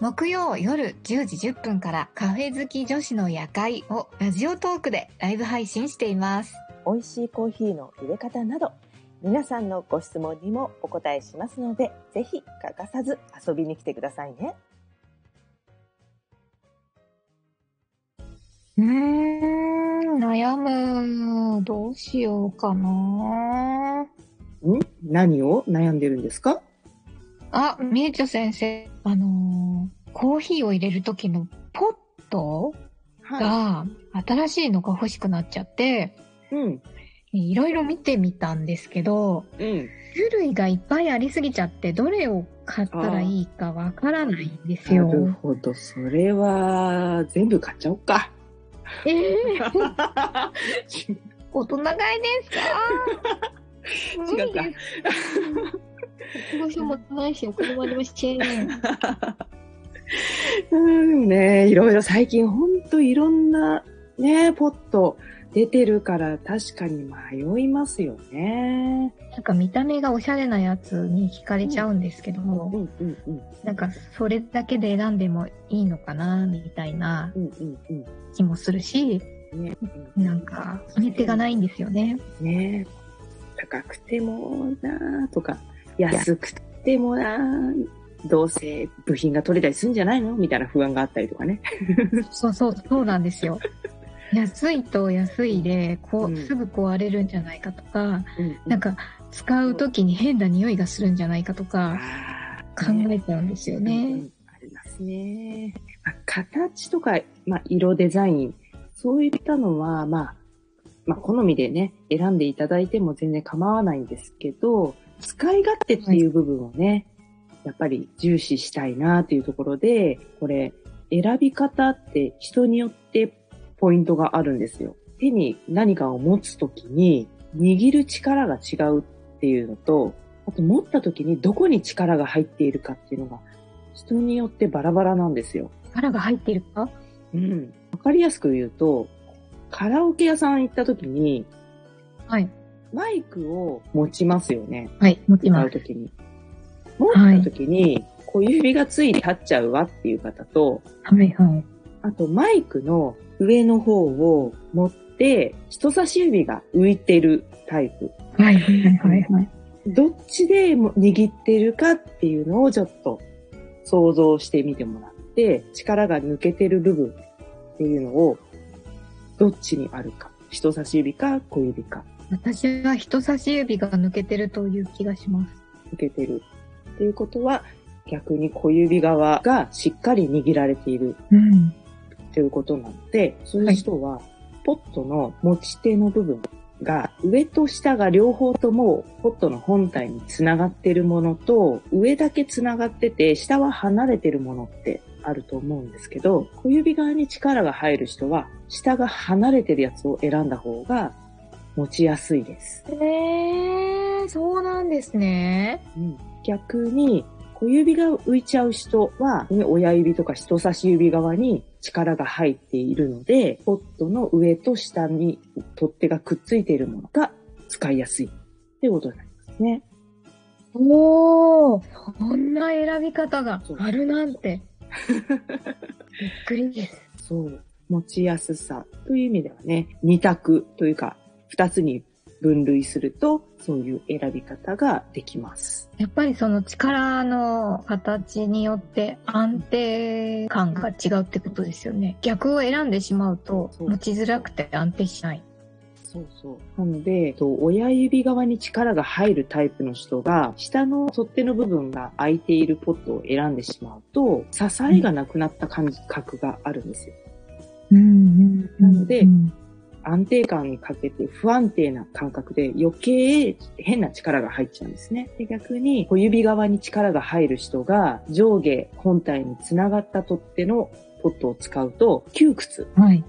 木曜夜10時10分からカフェ好き女子の夜会をラジオトークでライブ配信しています。美味しいコーヒーの入れ方など皆さんのご質問にもお答えしますのでぜひ欠かさず遊びに来てくださいね。うーん、悩む。どうしようかな。ん？何を悩んでるんですか？あ、みえちょ先生、あのーコーヒーを入れる時のポットはが新しいのが欲しくなっちゃって、い。うん。いろいろ見てみたんですけど、うん。種類がいっぱいありすぎちゃって、どれを買ったらいいかわからないんですなよ。るほど。それは、全部買っちゃおうか。えー、大人買いですか？違うか。どうしようもないし、お金もありません。うん、ね、いろいろ最近ほんといろんなね、ポット出てるから確かに迷いますよね。なんか見た目がおしゃれなやつに惹かれちゃうんですけども、うんうんうん。なんかそれだけで選んでもいいのかな、みたいな。気もするし、ね、なんか決め手がないんですよね。ね高くてもなとか、安くてもなどうせ部品が取れたりするんじゃないのみたいな不安があったりとかね。そうそう、そうなんですよ。安いと安いで、こう、うんすぐ壊れるんじゃないかとか、うんなんか使う時に変な匂いがするんじゃないかとかあ考えちゃうんですようんうね。んありますね。まあ、形とか、まあ、色デザイン、そういったのは、まあ、まあ、好みでね、選んでいただいても全然構わないんですけど、使い勝手っていう部分をね、やっぱり重視したいなっていうところで、これ、選び方って人によってポイントがあるんですよ。手に何かを持つときに、握る力が違うっていうのと、あと持ったときにどこに力が入っているかっていうのが、人によってバラバラなんですよ。力が入っているか？うん。わかりやすく言うと、カラオケ屋さん行ったときに、はい。マイクを持ちますよね。はい、持ってます。歌うときに。持ったときに、小指がついて立っちゃうわっていう方と、はい、はい。あとマイクの上の方を持って、人差し指が浮いてるタイプ。はい、はい、はい、はい。どっちでも握ってるかっていうのをちょっと想像してみてもらって、力が抜けてる部分っていうのを、どっちにあるか。人差し指か小指か私は人差し指が抜けてるという気がします。抜けてる。っていうことは、逆に小指側がしっかり握られているうん。ということなので、そういう人は、ポットの持ち手の部分が、上と下が両方ともポットの本体につながっているものと、上だけつながってて、下は離れてるものってあると思うんですけど、小指側に力が入る人は、下が離れてるやつを選んだ方が持ちやすいです。えー、そうなんですね。うん逆に、小指が浮いちゃう人は、ね親指とか人差し指側に力が入っているので、ポットの上と下に取っ手がくっついているものが使いやすいってことになりますね。おー、そんな選び方があるなんて。びっくりです。そう。持ちやすさという意味ではね、二択というか、二つに分類すると、そういう選び方ができます。やっぱりその力の形によって安定感が違うってことですよね。逆を選んでしまうと持ちづらくて安定しない。そうそう。なので、と親指側に力が入るタイプの人が、下の取っ手の部分が空いているポットを選んでしまうと、支えがなくなった感覚があるんですよ。うんなのでうん安定感にかけて不安定な感覚で余計変な力が入っちゃうんですね。で逆に小指側に力が入る人が上下本体につながった取っ手のポットを使うと窮屈。はい。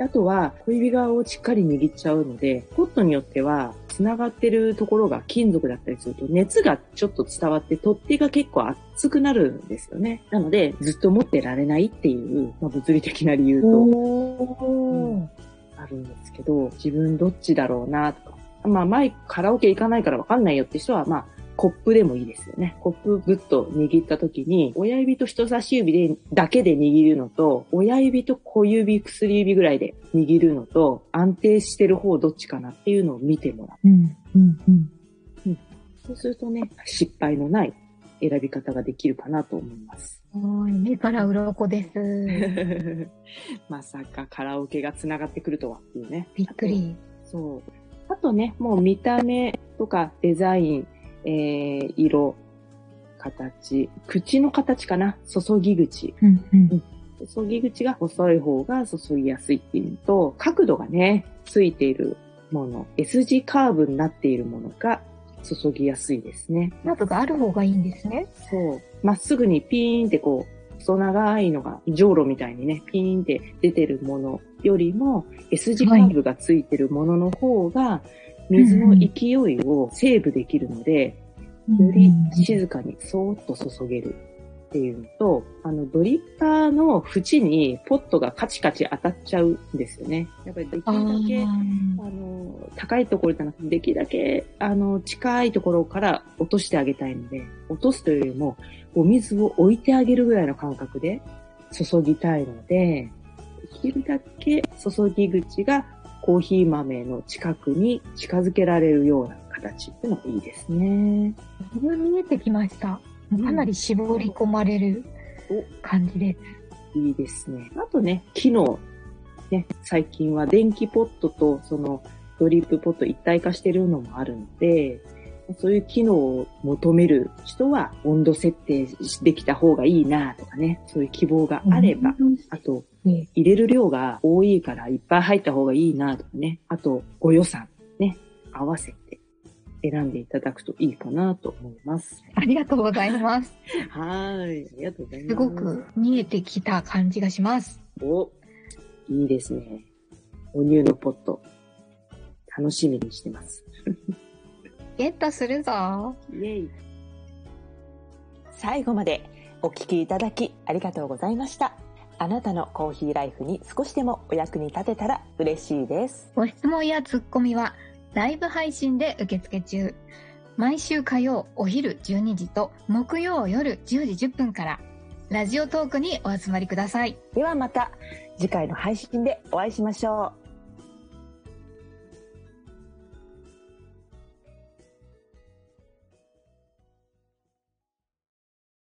あとは小指側をしっかり握っちゃうので、ポットによっては繋がってるところが金属だったりすると熱がちょっと伝わって取っ手が結構熱くなるんですよね。なのでずっと持ってられないっていう、まあ、物理的な理由とおー。あるんですけど、自分どっちだろうなとか。まあ前カラオケ行かないからわかんないよって人は、まあコップでもいいですよね。コップぐっと握った時に、親指と人差し指で、だけで握るのと、親指と小指、薬指ぐらいで握るのと、安定してる方どっちかなっていうのを見てもらう。うん、うん、うん。そうするとね、失敗のない選び方ができるかなと思います。はい、目から鱗です。まさかカラオケが繋がってくるとはっていうね。びっくり。そう。あとね、もう見た目とかデザイン、えー、色、形、口の形かな注ぎ口。うん、うん。注ぎ口が細い方が注ぎやすいっていうのと、角度がね、ついているもの、S 字カーブになっているものが注ぎやすいですね。角がある方がいいんですね。そう。まっすぐにピーンってこう、細長いのが、じょうろみたいにね、ピーンって出てるものよりも、S 字カーブがついてるものの方が、水の勢いをセーブできるので、より静かにそーっと注げるっていうのと、あの、ドリッパーの縁にポットがカチカチ当たっちゃうんですよね。やっぱりできるだけ、あの、高いところじゃなくて、できるだけ、あの、近いところから落としてあげたいので、落とすというよりも、お水を置いてあげるぐらいの感覚で注ぎたいので、できるだけ注ぎ口がコーヒー豆の近くに近づけられるような形っていうのがいいですね。見えてきました。かなり絞り込まれる感じです。いいですね。あとね、機能。ね、最近は電気ポットとそのドリップポット一体化してるのもあるので、そういう機能を求める人は温度設定できた方がいいなとかね、そういう希望があれば、あとね入れる量が多いからいっぱい入った方がいいなとかね、あとご予算ね、合わせて選んでいただくといいかなと思います。ありがとうございます。はい、ありがとうございます。すごく見えてきた感じがします。お、いいですね。お乳のポット。楽しみにしてます。ゲットするぞ。イェイ。最後までお聞きいただきありがとうございました。あなたのコーヒーライフに少しでもお役に立てたら嬉しいです。ご質問やツッコミはライブ配信で受付中。毎週火曜お昼12時と木曜夜10時10分からラジオトークにお集まりください。ではまた次回の配信でお会いしましょう。